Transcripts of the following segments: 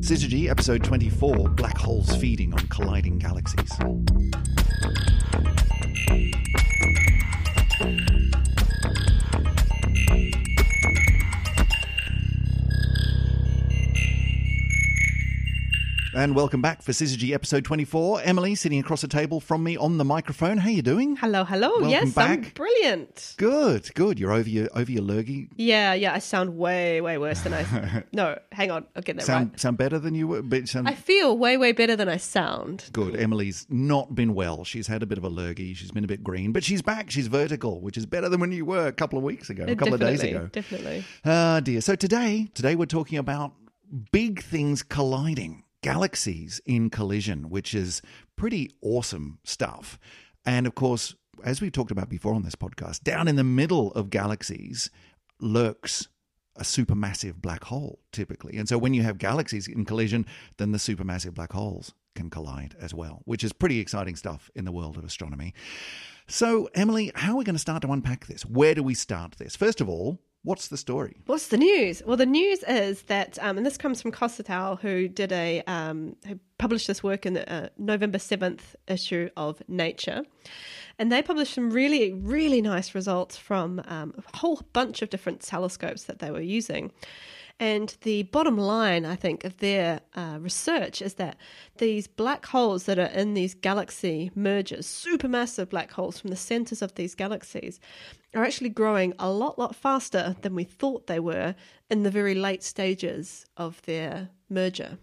Syzygy, episode 24 Black Holes Feeding on Colliding Galaxies. And welcome back for Syzygy episode 24. Emily sitting across the table from me on the microphone. How are you doing? Hello, hello. Welcome yes, I'm back. brilliant. Good, good. You're over your over your lurgy. Yeah, yeah. I sound way, way worse than I. no, hang on. I'll get that Sound right. sound better than you were. But sound I feel way, way better than I sound. good. Emily's not been well. She's had a bit of a lurgy. She's been a bit green, but she's back. She's vertical, which is better than when you were a couple of weeks ago, a couple of days ago. Definitely. Ah, dear. So today, today we're talking about big things colliding, galaxies in collision, which is pretty awesome stuff. And of course, as we've talked about before on this podcast, down in the middle of galaxies lurks a supermassive black hole typically. And so when you have galaxies in collision, then the supermassive black holes can collide as well, which is pretty exciting stuff in the world of astronomy. So, Emily, how are we going to start to unpack this? Where do we start this? First of all, what's the story? What's the news? Well, the news is that, um, and this comes from Koss et al., who did a um, who published this work in the uh, November seventh issue of Nature, and they published some really, really nice results from um, a whole bunch of different telescopes that they were using. And the bottom line, I think, of their uh, research is that these black holes that are in these galaxy mergers, supermassive black holes from the centers of these galaxies, are actually growing a lot, lot faster than we thought they were in the very late stages of their merger.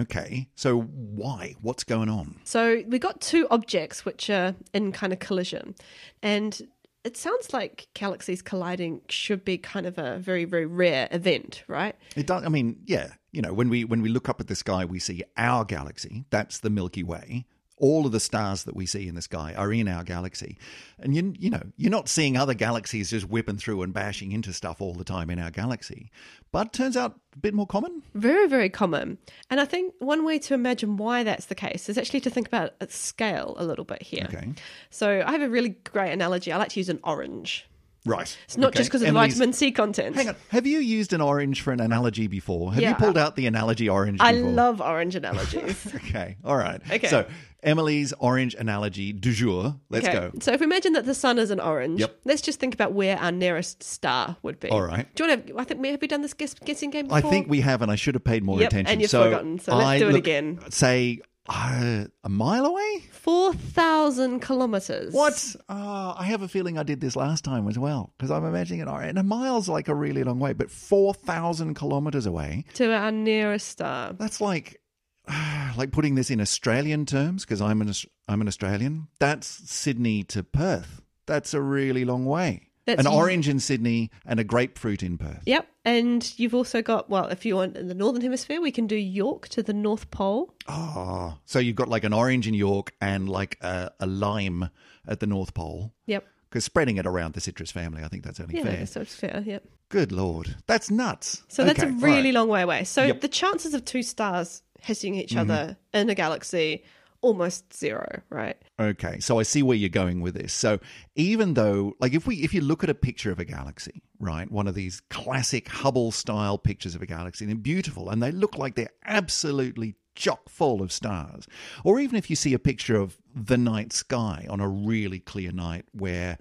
Okay, so why? What's going on? So we got two objects which are in kind of collision, and it sounds like galaxies colliding should be kind of a very, very rare event, right? It does. I mean, yeah, you know, when we when we look up at the sky, we see our galaxy. That's the Milky Way. All of the stars that we see in the sky are in our galaxy, and you you know you're not seeing other galaxies just whipping through and bashing into stuff all the time in our galaxy. But turns out a bit more common. Very, very common. And I think one way to imagine why that's the case is actually to think about its scale a little bit here. Okay, So I have a really great analogy. I like to use an orange. right. It's not Okay. just because of Emily's- vitamin C content. Hang on. Have you used an orange for an analogy before? Have you pulled out the analogy orange? I before? love orange analogies. Okay. All right. Okay. So Emily's orange analogy du jour. Let's okay. go. So if we imagine that the sun is an orange, Yep. let's just think about where our nearest star would be. All right. Do you want to? I think we have we done this guess, guessing game I think we have, and I should have paid more Yep, attention. and you've so forgotten, so let's I do it look- again. Say uh, a mile away. four thousand kilometers. What? Oh, I have a feeling I did this last time as well because I'm imagining it. And a mile's like a really long way, but four thousand kilometers away. to our nearest star? That's like. Like putting this in Australian terms, because I'm an I'm an Australian. That's Sydney to Perth. That's a really long way. That's an orange in Sydney and a grapefruit in Perth. Yep. And you've also got well, if you want in the northern hemisphere, we can do York to the North Pole. Oh, so you've got like an orange in York and like a, a lime at the North Pole. Yep. Because spreading it around the citrus family, I think that's only Yeah, fair. so it's fair. Yep. Good lord, that's nuts. So that's a really right. long way away. So Yep. the chances of two stars hitting each Mm-hmm. other in a galaxy almost zero, right? Okay, so I see where you're going with this. So even though, like, if we if you look at a picture of a galaxy, right, one of these classic Hubble style pictures of a galaxy, and they're beautiful and they look like they're absolutely chock full of stars. Or even if you see a picture of the night sky on a really clear night where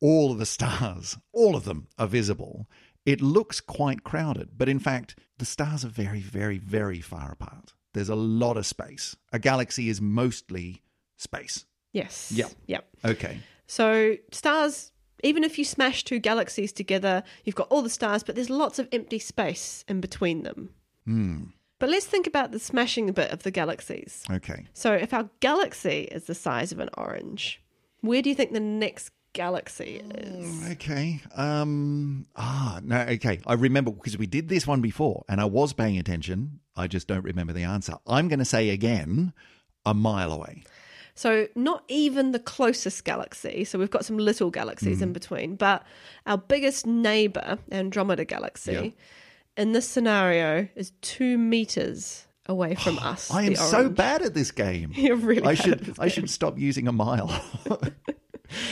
all of the stars, all of them, are visible. It looks quite crowded, but in fact, the stars are very, very, very far apart. There's a lot of space. A galaxy is mostly space. Yes. Yep. Yep. Okay. So stars, even if you smash two galaxies together, you've got all the stars, but there's lots of empty space in between them. Hmm. But let's think about the smashing bit of the galaxies. Okay. So if our galaxy is the size of an orange, where do you think the next galaxy is? Okay. Um. Ah. No. Okay. I remember because we did this one before, and I was paying attention. I just don't remember the answer. I'm going to say again, a mile away. So not even the closest galaxy. So we've got some little galaxies Mm. in between, but our biggest neighbor, Andromeda galaxy, in this scenario is two meters away from us. I am so bad at this game. You're really I bad should. I should stop using a mile.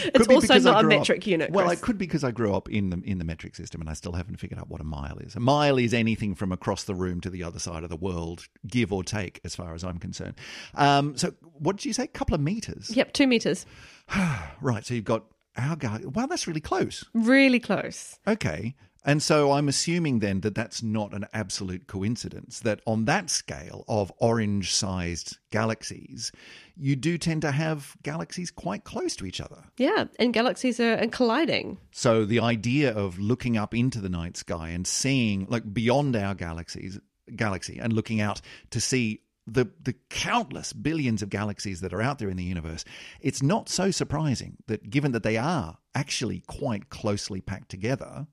It's also not a grew up- metric unit, Well, Chris. it could be because I grew up in the in the metric system, and I still haven't figured out what a mile is. A mile is anything from across the room to the other side of the world, give or take, as far as I'm concerned. Um, so, what did you say? A couple of meters, Yep, two meters. right? So you've got our guy. Wow, that's really close. Really close. Okay. And so I'm assuming then that that's not an absolute coincidence, that on that scale of orange sized galaxies, you do tend to have galaxies quite close to each other. Yeah, and galaxies are and colliding. So the idea of looking up into the night sky and seeing, like, beyond our galaxies, galaxy, and looking out to see the the countless billions of galaxies that are out there in the universe, it's not so surprising that given that they are actually quite closely packed together,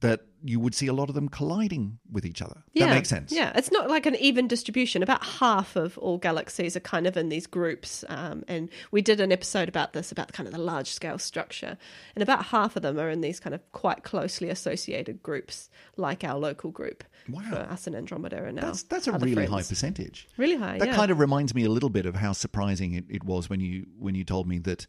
that you would see a lot of them colliding with each other. Yeah, That makes sense. Yeah, it's not like an even distribution. About half of all galaxies are kind of in these groups, um, and we did an episode about this, about kind of the large scale structure, and about half of them are in these kind of quite closely associated groups, like our local group Wow. for us and Andromeda and That's that's a really friends. high percentage. Really high. That yeah. kind of reminds me a little bit of how surprising it, it was when you when you told me that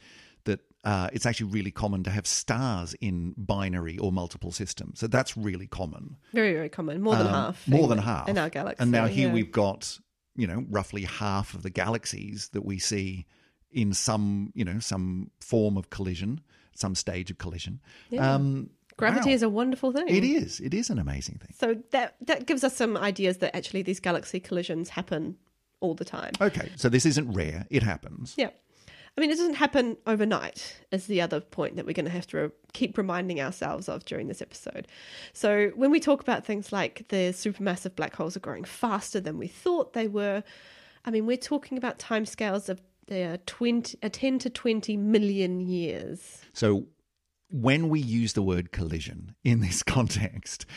uh, it's actually really common to have stars in binary or multiple systems. So that's really common. very very common, more than Um, half, More in- than half in our galaxy. And now here yeah. we've got you know roughly half of the galaxies that we see in some you know some form of collision, some stage of collision. Yeah. Um, gravity wow. is a wonderful thing. It is. It is an amazing thing. So that that gives us some ideas that actually these galaxy collisions happen all the time. Okay, so this isn't rare. It happens. Yeah. I mean, it doesn't happen overnight, is the other point that we're going to have to re- keep reminding ourselves of during this episode. So, when we talk about things like the supermassive black holes are growing faster than we thought they were, I mean, we're talking about timescales of uh, 20, uh, 10 to 20 million years. So when we use the word collision in this context,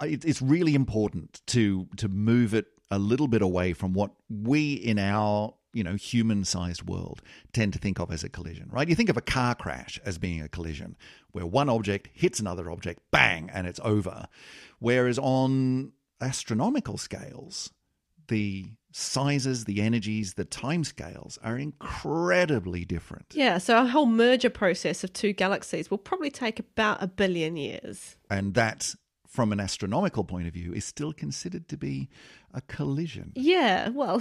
it's really important to to move it a little bit away from what we in our you know human-sized world tend to think of as a collision right? You think of a car crash as being a collision where one object hits another object bang and it's over. Whereas on astronomical scales the sizes the energies the time scales are incredibly different. Yeah, so a whole merger process of two galaxies will probably take about a billion years. and that from an astronomical point of view is still considered to be a collision. Yeah, well,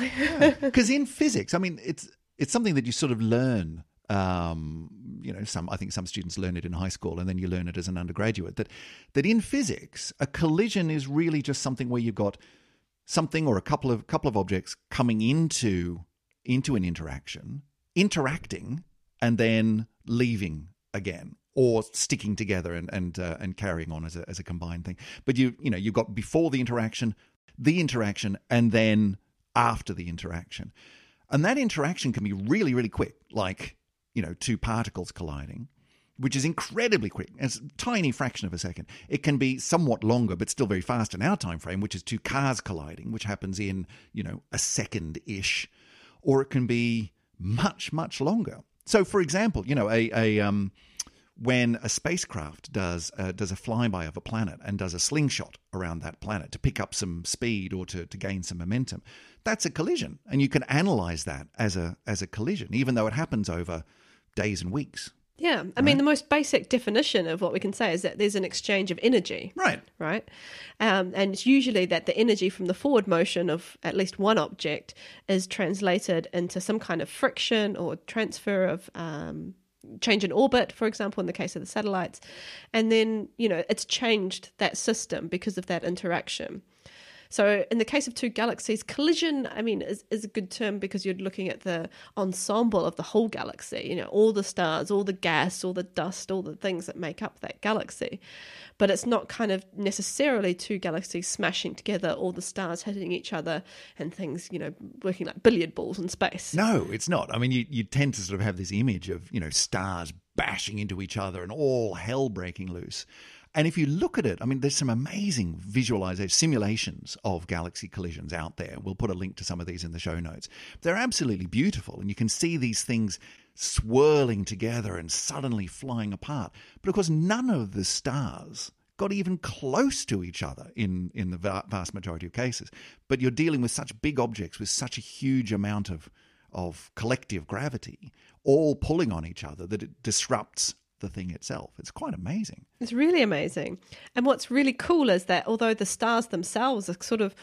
because in physics i mean it's it's something that you sort of learn um, you know some i think some students learn it in high school and then you learn it as an undergraduate that that in physics a collision is really just something where you've got something or a couple of couple of objects coming into into an interaction interacting and then leaving again or sticking together and and uh, and carrying on as a as a combined thing but you you know you've got before the interaction the interaction and then after the interaction and that interaction can be really really quick like you know two particles colliding which is incredibly quick. It's a tiny fraction of a second. It can be somewhat longer, but still very fast in our time frame, which is two cars colliding, which happens in you know a second ish, or it can be much much longer. So, for example, you know a a um, when a spacecraft does uh, does a flyby of a planet and does a slingshot around that planet to pick up some speed or to, to gain some momentum, that's a collision, and you can analyze that as a as a collision, even though it happens over days and weeks. yeah. I mean, the most basic definition of what we can say is that there's an exchange of energy. Right. right? Um, and it's usually that the energy from the forward motion of at least one object is translated into some kind of friction or transfer of um, change in orbit, for example, in the case of the satellites. And then, you know, it's changed that system because of that interaction. So, in the case of two galaxies, collision, I mean, is, is a good term because you're looking at the ensemble of the whole galaxy, you know, all the stars, all the gas, all the dust, all the things that make up that galaxy. But it's not kind of necessarily two galaxies smashing together, all the stars hitting each other and things, you know, working like billiard balls in space. No, it's not. I mean, you, you tend to sort of have this image of, you know, stars bashing into each other and all hell breaking loose. And if you look at it, I mean, there's some amazing visualization simulations of galaxy collisions out there. We'll put a link to some of these in the show notes. They're absolutely beautiful, and you can see these things swirling together and suddenly flying apart. But of course, none of the stars got even close to each other in, in the vast majority of cases. But you're dealing with such big objects with such a huge amount of of collective gravity all pulling on each other that it disrupts the thing itself. It's quite amazing. It's really amazing. And what's really cool is that although the stars themselves are sort of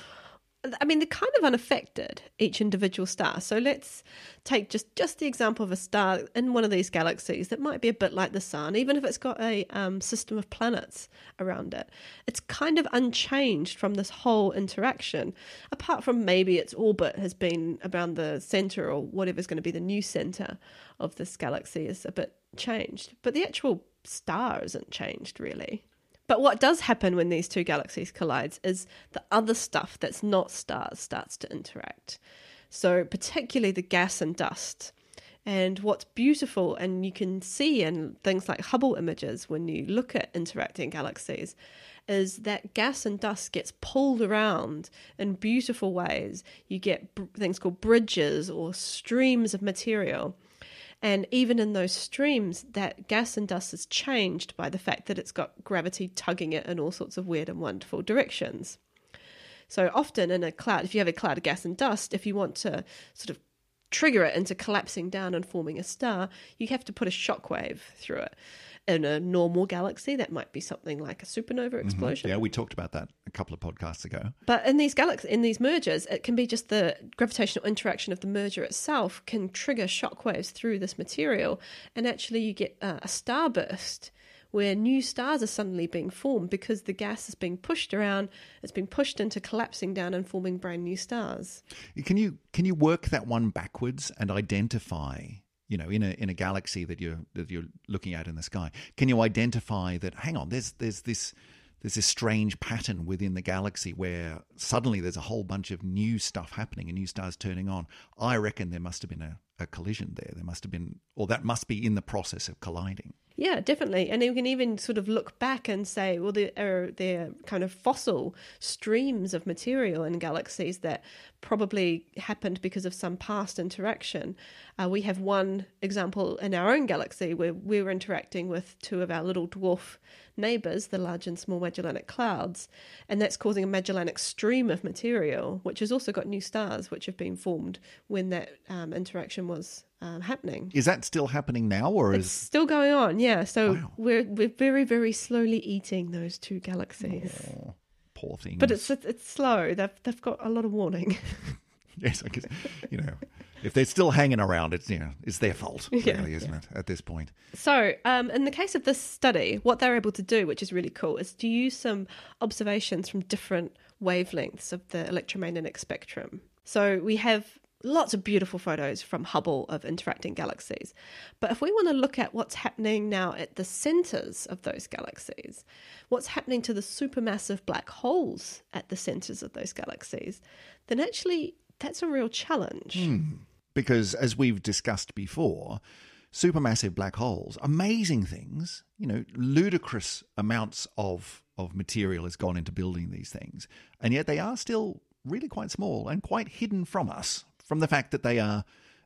I mean, they're kind of unaffected, each individual star. So let's take just, just the example of a star in one of these galaxies that might be a bit like the Sun, even if it's got a um, system of planets around it. It's kind of unchanged from this whole interaction, apart from maybe its orbit has been around the center or whatever's going to be the new center of this galaxy is a bit changed. But the actual star isn't changed, really. But what does happen when these two galaxies collide is the other stuff that's not stars starts to interact. So, particularly the gas and dust. And what's beautiful, and you can see in things like Hubble images when you look at interacting galaxies, is that gas and dust gets pulled around in beautiful ways. You get things called bridges or streams of material and even in those streams, that gas and dust is changed by the fact that it's got gravity tugging it in all sorts of weird and wonderful directions. So often in a cloud, if you have a cloud of gas and dust, if you want to sort of trigger it into collapsing down and forming a star, you have to put a shockwave through it in a normal galaxy, that might be something like a supernova explosion. Mm-hmm. Yeah, we talked about that a couple of podcasts ago. But in these galaxies, in these mergers, it can be just the gravitational interaction of the merger itself can trigger shockwaves through this material, and actually you get uh, a starburst where new stars are suddenly being formed because the gas is being pushed around, it's being pushed into collapsing down and forming brand new stars. Can you can you work that one backwards and identify you know in a in a galaxy that you're that you're looking at in the sky. Can you identify that hang on there's there's this there's this strange pattern within the galaxy where suddenly there's a whole bunch of new stuff happening and new stars turning on? I reckon there must have been a, a collision there. There must have been or that must be in the process of colliding yeah, definitely. And you can even sort of look back and say, well, there are, there are kind of fossil streams of material in galaxies that probably happened because of some past interaction. Uh, we have one example in our own galaxy where we were interacting with two of our little dwarf neighbors, the Large and Small Magellanic Clouds, and that's causing a Magellanic stream of material, which has also got new stars which have been formed when that um, interaction was um, happening. Is that still happening now, or it's is still going on? Yeah. So wow. we're we're very very slowly eating those two galaxies. Oh, poor things. But it's it's slow. They've they've got a lot of warning. yes, I guess you know if they're still hanging around, it's you know it's their fault, really, yeah, isn't yeah. it? At this point. So, um, in the case of this study, what they're able to do, which is really cool, is to use some observations from different wavelengths of the electromagnetic spectrum. So we have lots of beautiful photos from Hubble of interacting galaxies. But if we want to look at what's happening now at the centers of those galaxies, what's happening to the supermassive black holes at the centers of those galaxies, then actually that's a real challenge. Mm because as we've discussed before, supermassive black holes, amazing things, you know, ludicrous amounts of of material has gone into building these things, and yet they are still really quite small and quite hidden from us from the fact that they are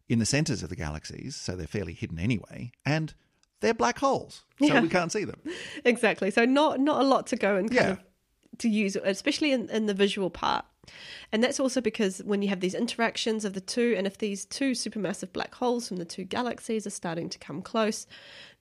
in the centers of the galaxies, so they're fairly hidden anyway, and they're black holes, so yeah. we can't see them. Exactly. So not not a lot to go and yeah. of to use, especially in, in the visual part. And that's also because when you have these interactions of the two, and if these two supermassive black holes from the two galaxies are starting to come close,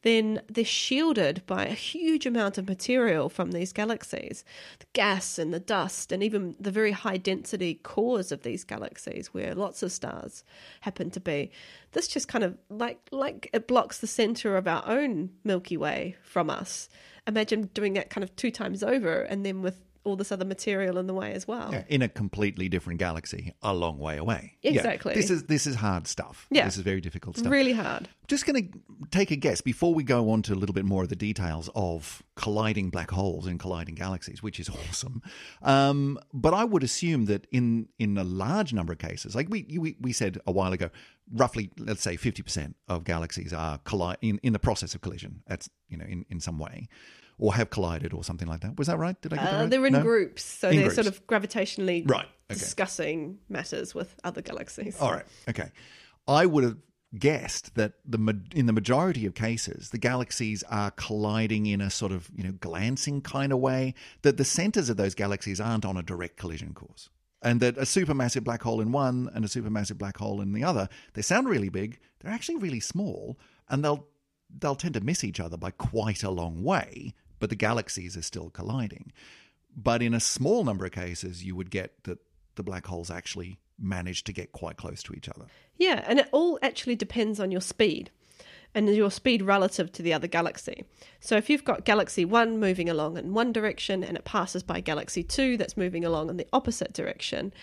then they're shielded by a huge amount of material from these galaxies the gas and the dust, and even the very high density cores of these galaxies where lots of stars happen to be. This just kind of like, like it blocks the center of our own Milky Way from us. Imagine doing that kind of two times over, and then with all this other material in the way as well. Yeah, in a completely different galaxy, a long way away. Exactly. Yeah, this is this is hard stuff. Yeah, this is very difficult stuff. Really hard. Just going to take a guess before we go on to a little bit more of the details of colliding black holes and colliding galaxies, which is awesome. Um, but I would assume that in in a large number of cases, like we we, we said a while ago, roughly let's say fifty percent of galaxies are colli- in in the process of collision. That's you know in in some way or have collided or something like that. Was that right? Did I get that uh, right? They're in no? groups, so in they're groups. sort of gravitationally right. Okay. discussing matters with other galaxies. All right. Okay. I would have guessed that the in the majority of cases the galaxies are colliding in a sort of you know glancing kind of way that the centers of those galaxies aren't on a direct collision course And that a supermassive black hole in one and a supermassive black hole in the other, they sound really big, they're actually really small, and they'll they'll tend to miss each other by quite a long way, but the galaxies are still colliding. But in a small number of cases, you would get that the black holes actually manage to get quite close to each other. Yeah, and it all actually depends on your speed and your speed relative to the other galaxy. So if you've got galaxy 1 moving along in one direction and it passes by galaxy 2 that's moving along in the opposite direction,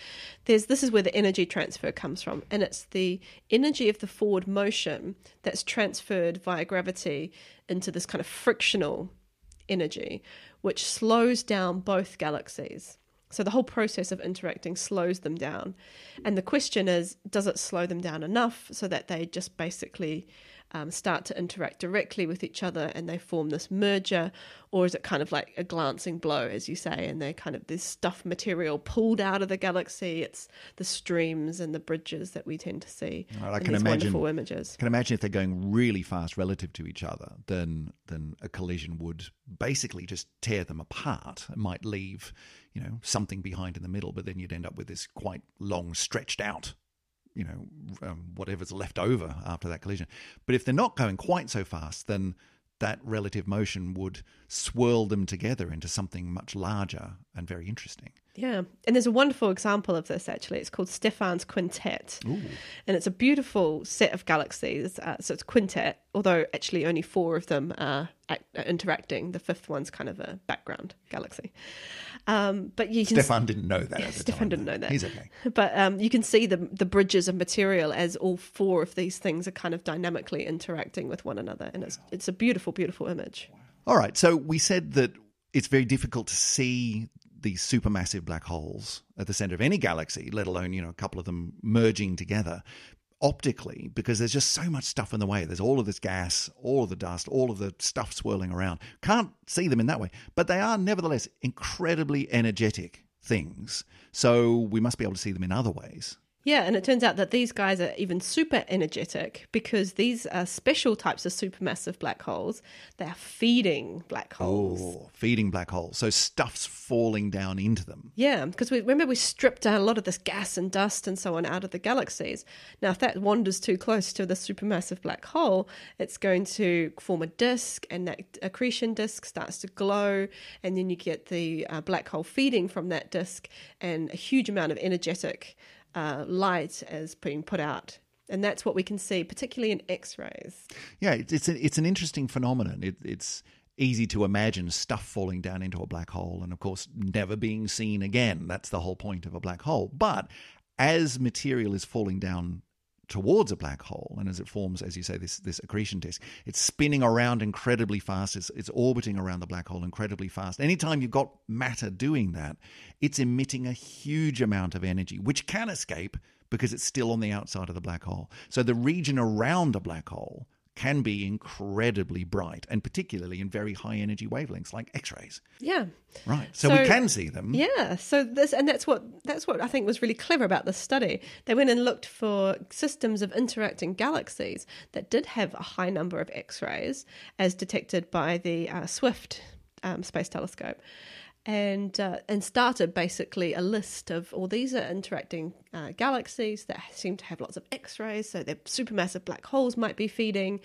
there's this is where the energy transfer comes from and it's the energy of the forward motion that's transferred via gravity into this kind of frictional energy which slows down both galaxies. So the whole process of interacting slows them down. And the question is does it slow them down enough so that they just basically um, start to interact directly with each other and they form this merger? Or is it kind of like a glancing blow, as you say, and they kind of this stuff material pulled out of the galaxy? It's the streams and the bridges that we tend to see Right, I in can these imagine- wonderful images. I can imagine if they're going really fast relative to each other, then then a collision would basically just tear them apart. It might leave, you know, something behind in the middle, but then you'd end up with this quite long, stretched out, you know, um, whatever's left over after that collision. But if they're not going quite so fast, then that relative motion would swirl them together into something much larger and very interesting. Yeah, and there's a wonderful example of this actually. It's called Stephan's Quintet, and it's a beautiful set of galaxies. Uh, so it's quintet, although actually only four of them are, act- are interacting. The fifth one's kind of a background galaxy. Um, but you can Stephan didn't know that. Yeah, at the Stephan didn't know that. He's okay. But um, you can see the the bridges of material as all four of these things are kind of dynamically interacting with one another, and it's it's a beautiful, beautiful image. All right. So we said that it's very difficult to see these supermassive black holes at the center of any galaxy, let alone, you know, a couple of them merging together optically, because there's just so much stuff in the way. There's all of this gas, all of the dust, all of the stuff swirling around. Can't see them in that way. But they are nevertheless incredibly energetic things. So we must be able to see them in other ways. Yeah, and it turns out that these guys are even super energetic because these are special types of supermassive black holes. They are feeding black holes. Oh, feeding black holes. So stuff's falling down into them. Yeah, because we remember we stripped down a lot of this gas and dust and so on out of the galaxies. Now, if that wanders too close to the supermassive black hole, it's going to form a disk, and that accretion disk starts to glow, and then you get the uh, black hole feeding from that disk, and a huge amount of energetic uh, light is being put out. And that's what we can see, particularly in X rays. Yeah, it's it's, a, it's an interesting phenomenon. It, it's easy to imagine stuff falling down into a black hole, and of course, never being seen again. That's the whole point of a black hole. But as material is falling down towards a black hole, and as it forms, as you say, this this accretion disk, it's spinning around incredibly fast. It's, it's orbiting around the black hole incredibly fast. Anytime you've got matter doing that, it's emitting a huge amount of energy, which can escape because it's still on the outside of the black hole. So the region around a black hole can be incredibly bright, and particularly in very high energy wavelengths like X-rays. Yeah. Right. So, we can see them. Yeah, so this and that's what that's what I think was really clever about this study. They went and looked for systems of interacting galaxies that did have a high number of X-rays, as detected by the uh, Swift um, space telescope, and uh, and started basically a list of all these are interacting uh, galaxies that seem to have lots of X-rays, so their supermassive black holes might be feeding.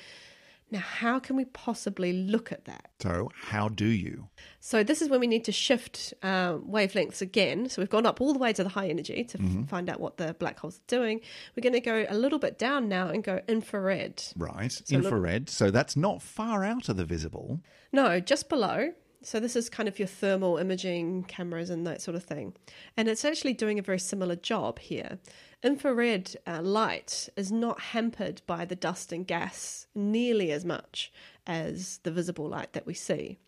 Now, how can we possibly look at that? So how do you? So this is when we need to shift uh, wavelengths again. So we've gone up all the way to the high energy to f- find out what the black holes are doing. We're going to go a little bit down now and go infrared. Right. look- Infrared. So that's not far out of the visible. No, just below. So this is kind of your thermal imaging cameras and that sort of thing. And it's actually doing a very similar job here. Infrared uh, light is not hampered by the dust and gas nearly as much as the visible light that we see.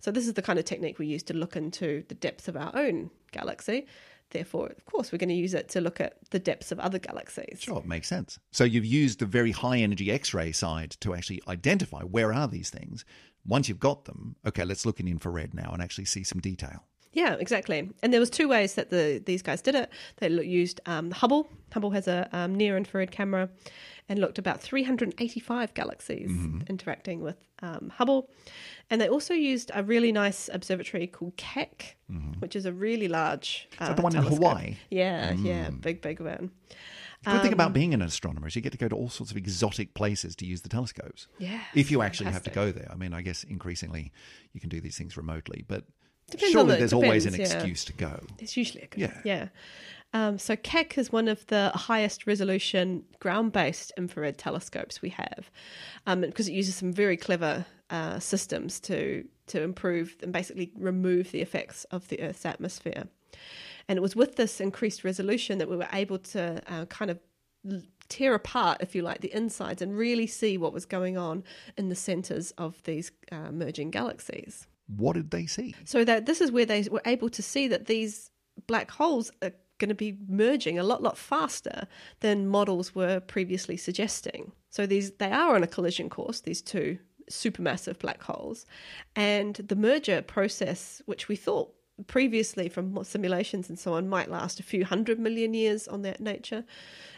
So this is the kind of technique we use to look into the depths of our own galaxy. Therefore, of course, we're going to use it to look at the depths of other galaxies. Sure, makes sense. So you've used the very high energy X-ray side to actually identify where are these things. Once you've got them, okay, let's look in infrared now and actually see some detail. Yeah, exactly. And there was two ways that the these guys did it. They used um, Hubble. Hubble has a um, near infrared camera, and looked about 385 galaxies interacting with um, Hubble. And they also used a really nice observatory called Keck, which is a really large. Uh, that the one in. Hawaii? Yeah, yeah, big, big one. The good thing Um, about being an astronomer is you get to go to all sorts of exotic places to use the telescopes. Yeah, If you actually have to go there. I mean, I guess increasingly you can do these things remotely, but Depends surely the- there's always an yeah. excuse to go. It's usually a good Yeah. yeah. Um, so Keck is one of the highest resolution ground-based infrared telescopes we have, um, because it uses some very clever uh, systems to to improve and basically remove the effects of the Earth's atmosphere. And it was with this increased resolution that we were able to uh, kind of tear apart, if you like, the insides and really see what was going on in the centers of these uh, merging galaxies. What did they see? So that this is where they were able to see that these black holes are going to be merging a lot, lot faster than models were previously suggesting. So these they are on a collision course. These two supermassive black holes, and the merger process, which we thought previously from simulations and so on might last a few hundred million years on that nature,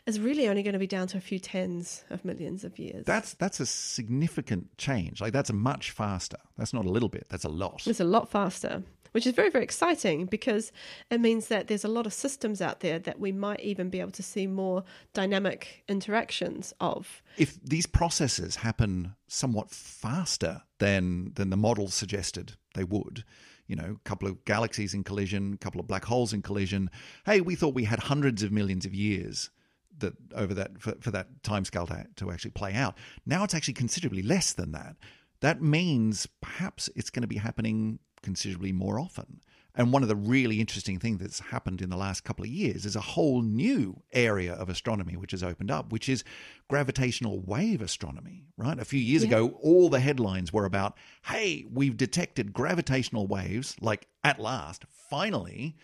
is really only going to be down to a few tens of millions of years. That's that's a significant change. Like that's much faster. That's not a little bit. That's a lot. It's a lot faster, which is very, very exciting because it means that there's a lot of systems out there that we might even be able to see more dynamic interactions of. If these processes happen somewhat faster than than the models suggested they would, you know, a couple of galaxies in collision, a couple of black holes in collision. Hey, we thought we had hundreds of millions of years that over that for, for that timescale to, to actually play out. Now it's actually considerably less than that. That means perhaps it's going to be happening considerably more often. And one of the really interesting things that's happened in the last couple of years is a whole new area of astronomy which has opened up, which is gravitational wave astronomy, right? A few years ago, all the headlines were about, hey, we've detected gravitational waves, like at last, finally,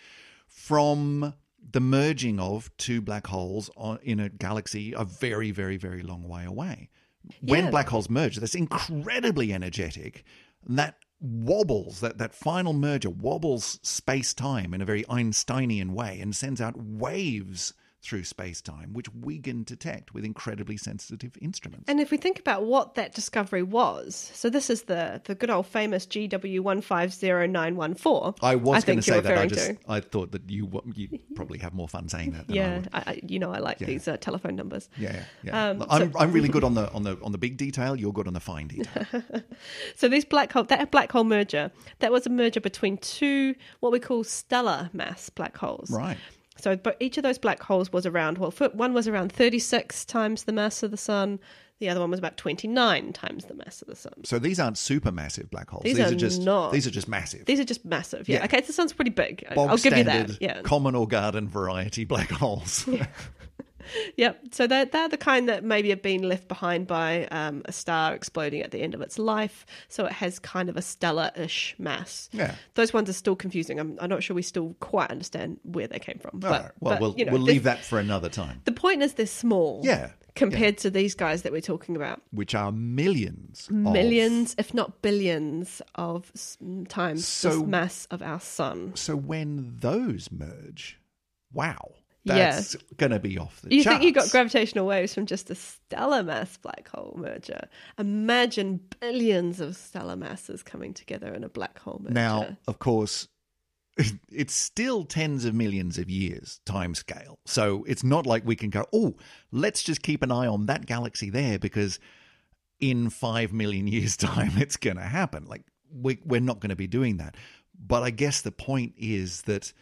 from the merging of two black holes in a galaxy a very, very, very long way away. When Yeah. black holes merge, that's incredibly energetic. And that wobbles, that, that final merger wobbles space time in a very Einsteinian way and sends out waves through space time, which we can detect with incredibly sensitive instruments. And if we think about what that discovery was, so this is the, the good old famous GW150914. I was going to say that. I just to. I thought that you you probably have more fun saying that. Yeah. I, I, you know I like these uh, telephone numbers. yeah, yeah. yeah. Um, I'm so- I'm really good on the on the on the big detail. You're good on the fine detail. So these black hole, that black hole merger, that was a merger between two what we call stellar mass black holes. right. So, but each of those black holes was around. Well, one was around thirty-six times the mass of the sun. The other one was about twenty-nine times the mass of the sun. So these aren't supermassive black holes. These are, are just not. these are just massive. These are just massive. Yeah. Yeah. Okay, the sun's pretty big. Bog I'll give you that. Yeah. common or garden variety black holes. Yep. So they're, they're the kind that maybe have been left behind by um, a star exploding at the end of its life. So it has kind of a stellar ish mass. Yeah. Those ones are still confusing. I'm, I'm not sure we still quite understand where they came from. But, right. Well, but, we'll you know, we'll leave that for another time. The point is they're small. Yeah. Compared to these guys that we're talking about. Which are millions. of- Millions, if not billions, of times So- the mass of our sun. So when those merge, wow, Yeah. that's going to be off the You charts. think you got gravitational waves from just a stellar mass black hole merger? Imagine billions of stellar masses coming together in a black hole merger. Now, of course, it's still tens of millions of years time scale. So it's not like we can go, oh, let's just keep an eye on that galaxy there because in five million years' time it's going to happen. Like, we, we're not going to be doing that. But I guess the point is that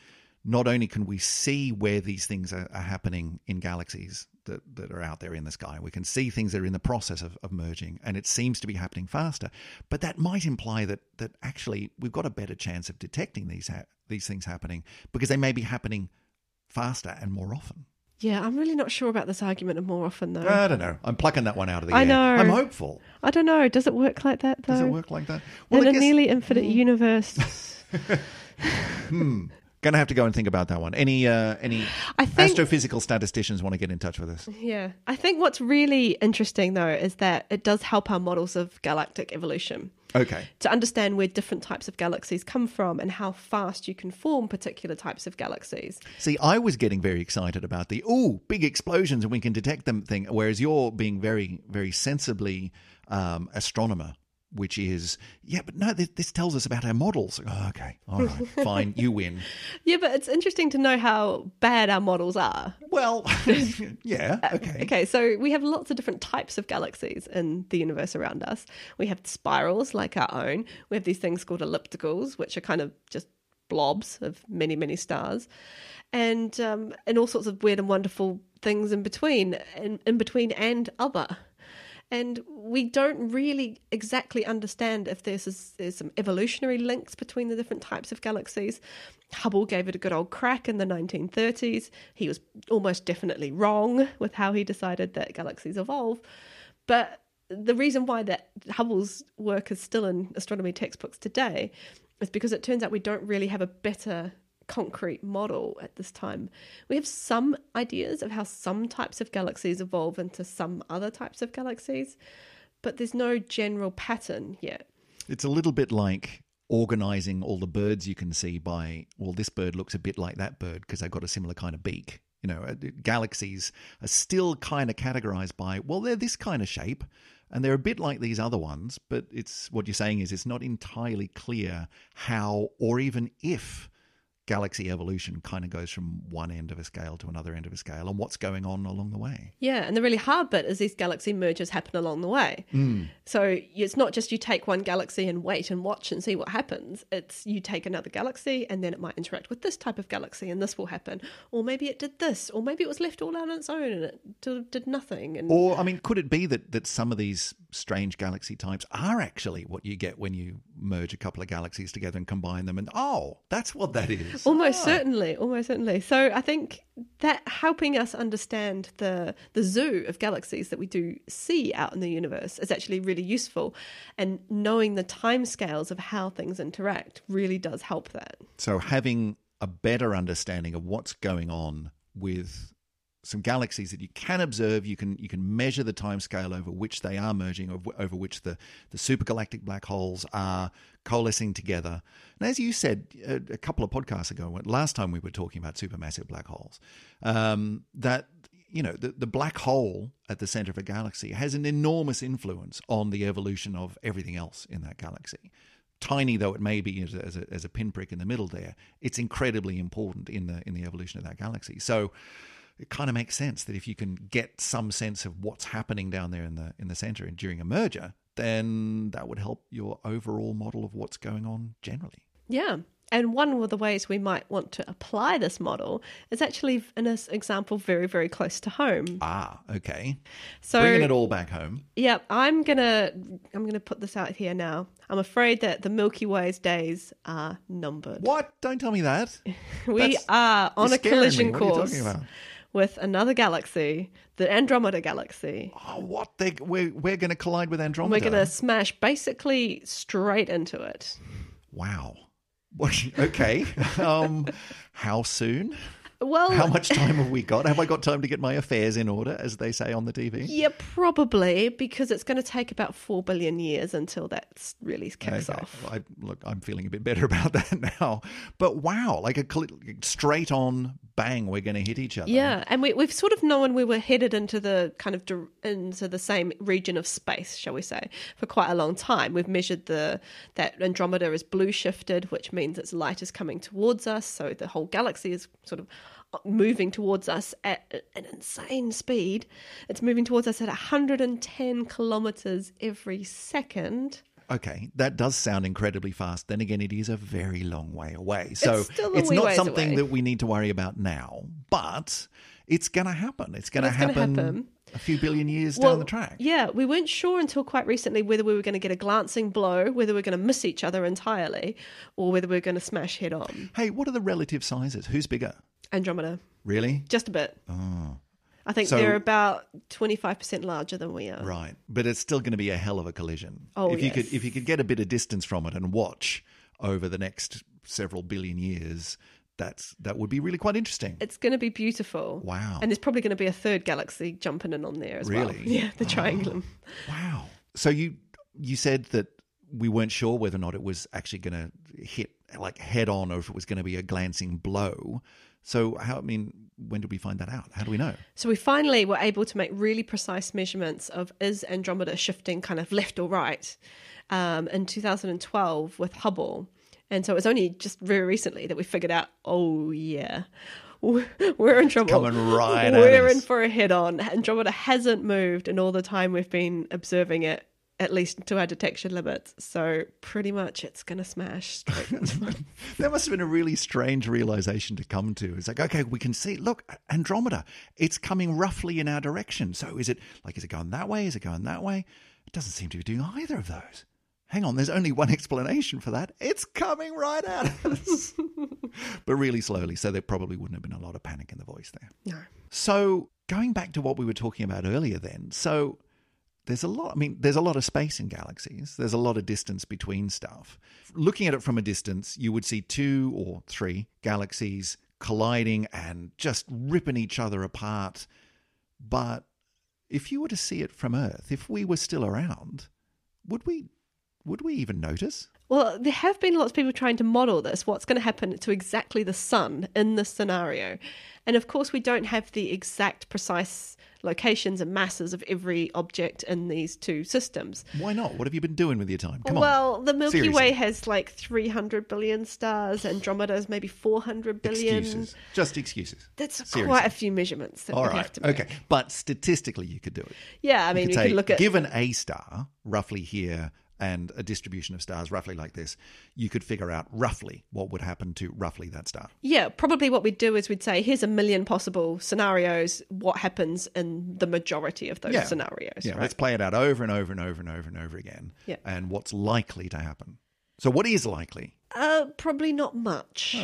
not only can we see where these things are, are happening in galaxies that, that are out there in the sky, we can see things that are in the process of, of merging, and it seems to be happening faster. But that might imply that that actually we've got a better chance of detecting these ha- these things happening because they may be happening faster and more often. yeah, I'm really not sure about this argument of more often though. I don't know. I'm plucking that one out of the I air. know. I'm hopeful. I don't know. Does it work like that though? Does it work like that? in I a guess- nearly infinite universe. Hmm. Gonna have to go and think about that one. Any uh, any I think- astrophysical statisticians want to get in touch with us? Yeah. I think what's really interesting, though, is that it does help our models of galactic evolution Okay. to understand where different types of galaxies come from and how fast you can form particular types of galaxies. See, I was getting very excited about the oh big explosions and we can detect them thing, whereas you're being very very sensibly um, astronomer. Which is yeah, but no. This, this tells us about our models. Oh, okay, all right, fine. You win. Yeah, but it's interesting to know how bad our models are. Well, yeah, okay. Okay, so we have lots of different types of galaxies in the universe around us. We have spirals like our own. We have these things called ellipticals, which are kind of just blobs of many, many stars, and um, and all sorts of weird and wonderful things in between, in, in between and other. And we don't really exactly understand if there's, there's some evolutionary links between the different types of galaxies. Hubble gave it a good old crack in the 1930s. He was almost definitely wrong with how he decided that galaxies evolve. But the reason why that Hubble's work is still in astronomy textbooks today is because it turns out we don't really have a better concrete model at this time. We have some ideas of how some types of galaxies evolve into some other types of galaxies, but there's no general pattern yet. It's a little bit like organizing all the birds you can see by well, this bird looks a bit like that bird because they've got a similar kind of beak. You know, uh, galaxies are still kind of categorized by well, they're this kind of shape. And they're a bit like these other ones, but it's what you're saying is it's not entirely clear how or even if galaxy evolution kind of goes from one end of a scale to another end of a scale and what's going on along the way. Yeah, and the really hard bit is these galaxy mergers happen along the way. Hmm. So it's not just you take one galaxy and wait and watch and see what happens. It's you take another galaxy and then it might interact with this type of galaxy and this will happen. Or maybe it did this, or maybe it was left all on its own and it did, did nothing. And Or, I mean, could it be that, that some of these strange galaxy types are actually what you get when you merge a couple of galaxies together and combine them? And oh, that's what that is. Almost certainly, almost certainly. So I think that helping us understand the the zoo of galaxies that we do see out in the universe is actually really useful, and knowing the timescales of how things interact really does help that. So having a better understanding of what's going on with some galaxies that you can observe, you can you can measure the timescale over which they are merging, over, over which the the supergalactic black holes are coalescing together. And as you said a, a couple of podcasts ago, last time we were talking about supermassive black holes, um, that you know the, the black hole at the center of a galaxy has an enormous influence on the evolution of everything else in that galaxy tiny though it may be as a, as a, pinprick in the middle there, it's incredibly important in the in the evolution of that galaxy. So it kind of makes sense that if you can get some sense of what's happening down there in the in the center and during a merger, then that would help your overall model of what's going on generally. Yeah. And one of the ways we might want to apply this model is actually in an example very, very close to home. Ah, okay. So Bringing it all back home. Yeah, I'm gonna I'm gonna put this out here now. I'm afraid that the Milky Way's days are numbered. What? Don't tell me that. We That's- are on a collision What are you course? With another galaxy, the Andromeda galaxy. Oh, what? They, we're we're going to collide with Andromeda. We're gonna smash basically straight into it. Wow. Okay. um, how soon? Well, How much time have we got? Have I got time to get my affairs in order, as they say on the TV? yeah, probably because it's going to take about four billion years until that really kicks Okay. off. Well, I, look, I'm feeling a bit better about that now. But wow, like a cl- straight on bang, we're going to hit each other. Yeah, and we, we've sort of known we were headed into the kind of dir- into the same region of space, shall we say, for quite a long time. We've measured the that Andromeda is blue shifted, which means its light is coming towards us, so the whole galaxy is sort of moving towards us at an insane speed. It's moving towards us at 110 kilometers every second. Okay, that does sound incredibly fast. Then again, it is a very long way away. So It's it's not something away. that we need to worry about now, but it's going to happen. It's going to happen, a few billion years Well, down the track. Yeah, we weren't sure until quite recently whether we were going to get a glancing blow, whether we are going to miss each other entirely, or whether we are going to smash head on. Hey, what are the relative sizes? Who's bigger? Andromeda, Really? just a bit. Oh. I think So- they're about 25% larger than we are. Right, but it's still going to be a hell of a collision. Oh, if you could, yes. if you could get a bit of distance from it and watch over the next several billion years, That's that would be really quite interesting. It's going to be beautiful. Wow. And there's probably going to be a third galaxy jumping in on there as well. Really? Yeah, the triangulum. Oh. Wow. So you you said that we weren't sure whether or not it was actually going to hit like head on or if it was going to be a glancing blow. So how I mean, when did we find that out? How do we know? So we finally were able to make really precise measurements of is Andromeda shifting kind of left or right um, in 2012 with Hubble. And so it was only just very recently that we figured out, oh yeah, we're in trouble. coming right at We're in for a head on. Andromeda hasn't moved in all the time we've been observing it, at least to our detection limits. So pretty much it's going to smash That must have been a really strange realization to come to. It's like, okay, we can see, look, Andromeda, it's coming roughly in our direction. So is it like, is it going that way? Is it going that way? It doesn't seem to be doing either of those. Hang on, there's only one explanation for that. It's coming right at us. but really slowly. So there probably wouldn't have been a lot of panic in the voice there. No. So going back to what we were talking about earlier, then, so there's a lot. I mean, there's a lot of space in galaxies. There's a lot of distance between stuff. Looking at it from a distance, you would see two or three galaxies colliding and just ripping each other apart. But if you were to see it from Earth, if we were still around, would we? Would we even notice? Well, there have been lots of people trying to model this, what's going to happen to exactly the sun in this scenario. And of course, we don't have the exact precise locations and masses of every object in these two systems. Why not? What have you been doing with your time? Come on. well, the Milky Seriously. Way has like 300 billion stars, Andromeda is maybe 400 billion. Excuses. Just excuses. That's Seriously. quite a few measurements that All we right. have to make. Okay. But statistically, you could do it. Yeah, I mean, you we could could look at given a star roughly here and a distribution of stars roughly like this, you could figure out roughly what would happen to roughly that star. Yeah, probably what we'd do is we'd say, here's a million possible scenarios. What happens in the majority of those Yeah. scenarios? Yeah, right? let's play it out over and over and over and over and over again. Yeah. And what's likely to happen. So what is likely? Uh, probably not much.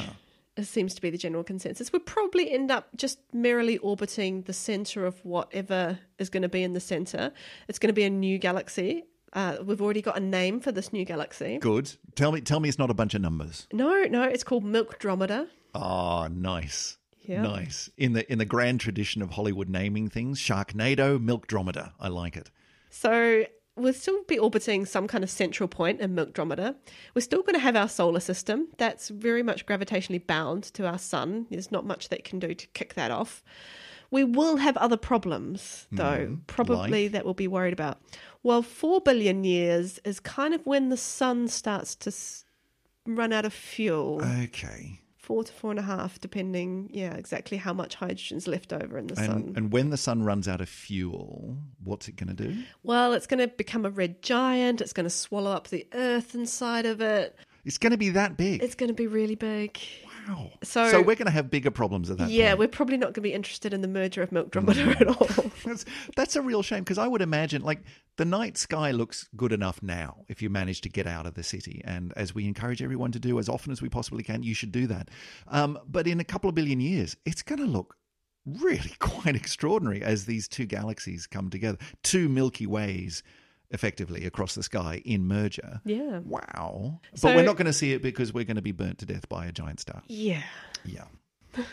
It seems to be the general consensus. We'll probably end up just merrily orbiting the center of whatever is going to be in the center. It's going to be a new galaxy. Uh, we've already got a name for this new galaxy. Good. Tell me tell me it's not a bunch of numbers. No, no, it's called Milkdromeda. Oh, nice. Yeah. Nice. In the in the grand tradition of Hollywood naming things, Sharknado, Milkdromeda. I like it. So we'll still be orbiting some kind of central point in Milkdromeda. We're still going to have our solar system. That's very much gravitationally bound to our sun. There's not much that can do to kick that off. We will have other problems, though, hmm, probably like? that we'll be worried about. Well, four billion years is kind of when the sun starts to s- run out of fuel. Okay. four to four and a half, depending, yeah, exactly how much hydrogen's left over in the sun. And and when the sun runs out of fuel, what's it going to do? Well, it's going to become a red giant. It's going to swallow up the earth inside of it. It's going to be that big. It's going to be really big. wow. So- so we're going to have bigger problems at that Yeah, point. we're probably not going to be interested in the merger of Milk Milkdromeda at all. That's, that's a real shame because I would imagine like the night sky looks good enough now if you manage to get out of the city. And as we encourage everyone to do as often as we possibly can, you should do that. Um, but in a couple of billion years, it's going to look really quite extraordinary as these two galaxies come together, two Milky Ways effectively across the sky in merger. Yeah. Wow. but we're not going to see it because we're going to be burnt to death by a giant star. Yeah. Yeah.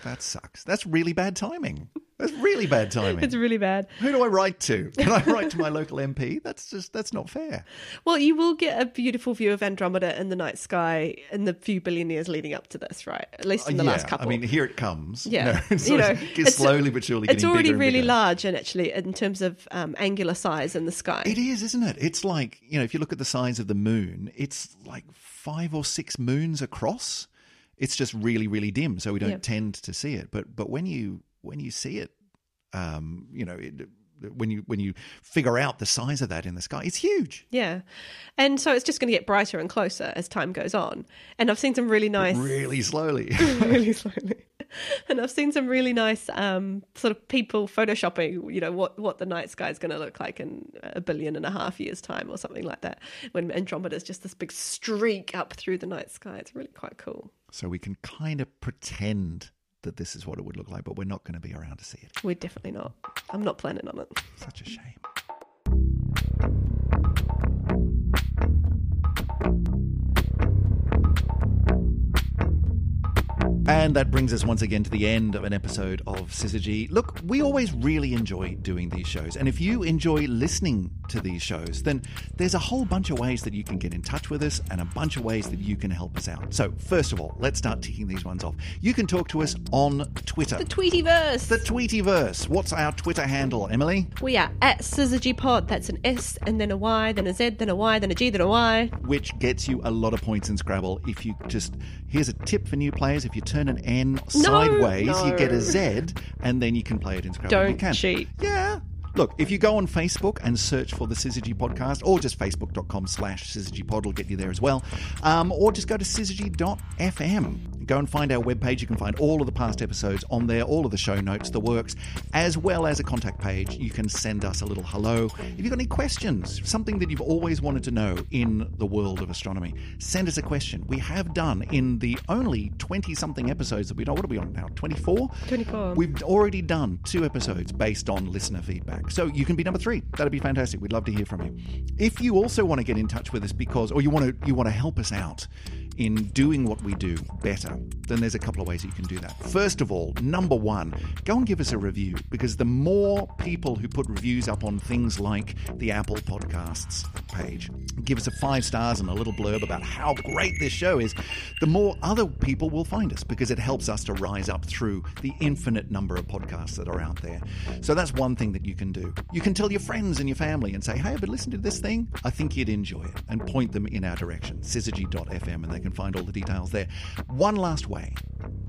That sucks. That's really bad timing. That's really bad timing. It's really bad. Who do I write to? Can I write to my local MP? That's just that's not fair. Well, you will get a beautiful view of Andromeda in the night sky in the few billion years leading up to this, right? At least in the yeah, last couple. I mean, here it comes. Yeah, No, it's you know, it's- slowly but surely. it's already really bigger. large, and actually, in terms of um, angular size in the sky. It is, isn't it? It's like you know, if you look at the size of the moon, it's like five or six moons across. It's just really, really dim, so we don't Yep. tend to see it. But but when you when you see it, um, you know, it, when you when you figure out the size of that in the sky, it's huge. Yeah. And so it's just going to get brighter and closer as time goes on. And I've seen some really nice. Really slowly. really slowly. And I've seen some really nice um, sort of people photoshopping, you know, what, what the night sky is going to look like in a billion and a half years' time or something like that. When Andromeda is just this big streak up through the night sky. It's really quite cool. So we can kind of pretend that this is what it would look like, but we're not going to be around to see it. We're definitely not. I'm not planning on it. Such a shame. And that brings us once again to the end of an episode of Syzygy. Look, we always really enjoy doing these shows. And if you enjoy listening to these shows, then there's a whole bunch of ways that you can get in touch with us and a bunch of ways that you can help us out. So, first of all, let's start ticking these ones off. You can talk to us on Twitter. The Tweetyverse. The Tweetyverse. What's our Twitter handle, Emily? we are at SyzygyPod. That's an S and then a Y, then a Z, then a Y, then a G, then a Y. Which gets you a lot of points in Scrabble. If you just, here's a tip for new players if you turn an N sideways, you get a Z, and then you can play it in Scrabble. you Don't can. cheat. Yeah. Look, if you go on Facebook and search for the Syzygy podcast, or just facebook.com slash syzygypod will get you there as well, um, or just go to syzygy.fm. Go and find our webpage. You can find all of the past episodes on there, all of the show notes, the works, as well as a contact page. You can send us a little hello. If you've got any questions, something that you've always wanted to know in the world of astronomy, send us a question. We have done in the only 20 something episodes that we know. What are we on now? 24? 24. We've already done two episodes based on listener feedback. So you can be number three. That'd be fantastic. We'd love to hear from you. If you also want to get in touch with us because or you want to you want to help us out in doing what we do better, then there's a couple of ways you can do that. First of all, number one, go and give us a review because the more people who put reviews up on things like the Apple Podcasts page, give us a five stars and a little blurb about how great this show is, the more other people will find us because it helps us to rise up through the infinite number of podcasts that are out there. So that's one thing that you can do. You can tell your friends and your family and say, hey, been listening to this thing. I think you'd enjoy it and point them in our direction, syzygy.fm, and they can find all the details there. One last way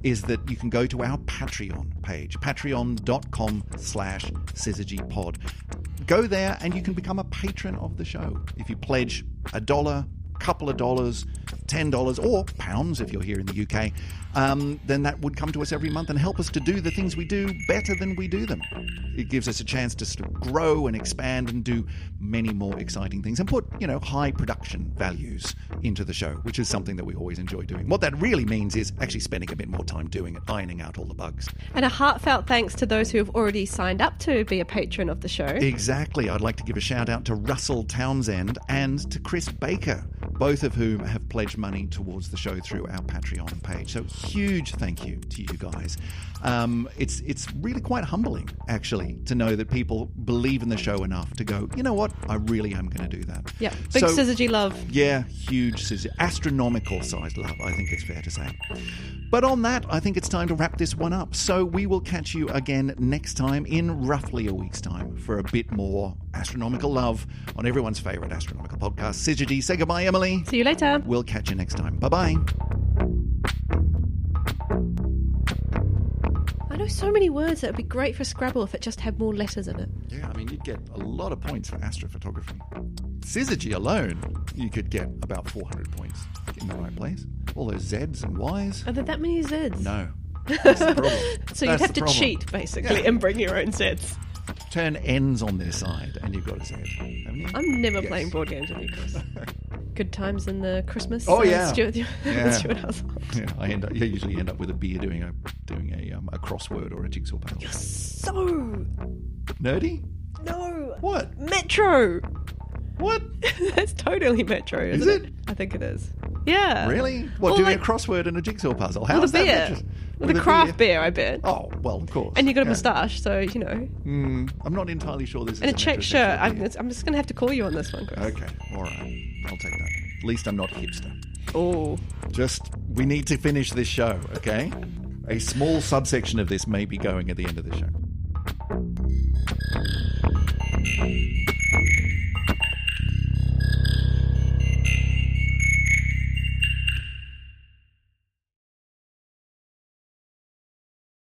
is that you can go to our Patreon page, patreon.com slash syzygypod. Go there and you can become a patron of the show. If you pledge a dollar, couple of dollars, ten dollars, or pounds if you're here in the UK, um, then that would come to us every month and help us to do the things we do better than we do them. It gives us a chance to sort of grow and expand and do many more exciting things and put, you know, high production values into the show, which is something that we always enjoy doing. What that really means is actually spending a bit more time doing it, ironing out all the bugs. And a heartfelt thanks to those who have already signed up to be a patron of the show. Exactly. I'd like to give a shout out to Russell Townsend and to Chris Baker, both of whom have pledged money towards the show through our Patreon page. So huge thank you to you guys. Um, it's it's really quite humbling, actually, to know that people believe in the show enough to go, you know what, I really am going to do that. Yeah, big So- Syzygy love. Yeah, huge, scissor- astronomical sized love, I think it's fair to say. But on that, I think it's time to wrap this one up. So we will catch you again next time in roughly a week's time for a bit more astronomical love on everyone's favourite astronomical podcast, Syzygy. Say goodbye, Emily. See you later. We'll catch you next time. Bye bye. I know so many words that would be great for Scrabble if it just had more letters in it. Yeah, I mean, you'd get a lot of points for astrophotography. Syzygy alone, you could get about 400 points in the right place. All those Zs and Ys. Are there that many Zs? No. That's the problem. So you'd have to problem. cheat, basically, Yeah. and bring your own Zs. Turn ends on their side and you've got a Z. Haven't you? I'm never Yes. playing board games with you, Chris. Good times in the Christmas. Oh, uh, yeah. Stewart, Yeah. Stewart household. Yeah, I end up. I usually end up with a beer doing a doing a um, a crossword or a jigsaw puzzle. You're so Nerdy? no What? Metro. What? That's totally Metro, Is isn't it? I think it is. Yeah. Really? What? Well, doing like- a crossword and a jigsaw puzzle? How With a is that beer. With, a craft beer. I bet. Oh well, of course. And you got a Yeah. moustache, so you know. Mm, I'm not entirely sure this is And a check shirt. I'm. I'm just going to have to call you on this one, Chris. Okay, all right. I'll take that. At least I'm not hipster. Oh. Just we need to finish this show, okay? A small subsection of this may be going at the end of the show.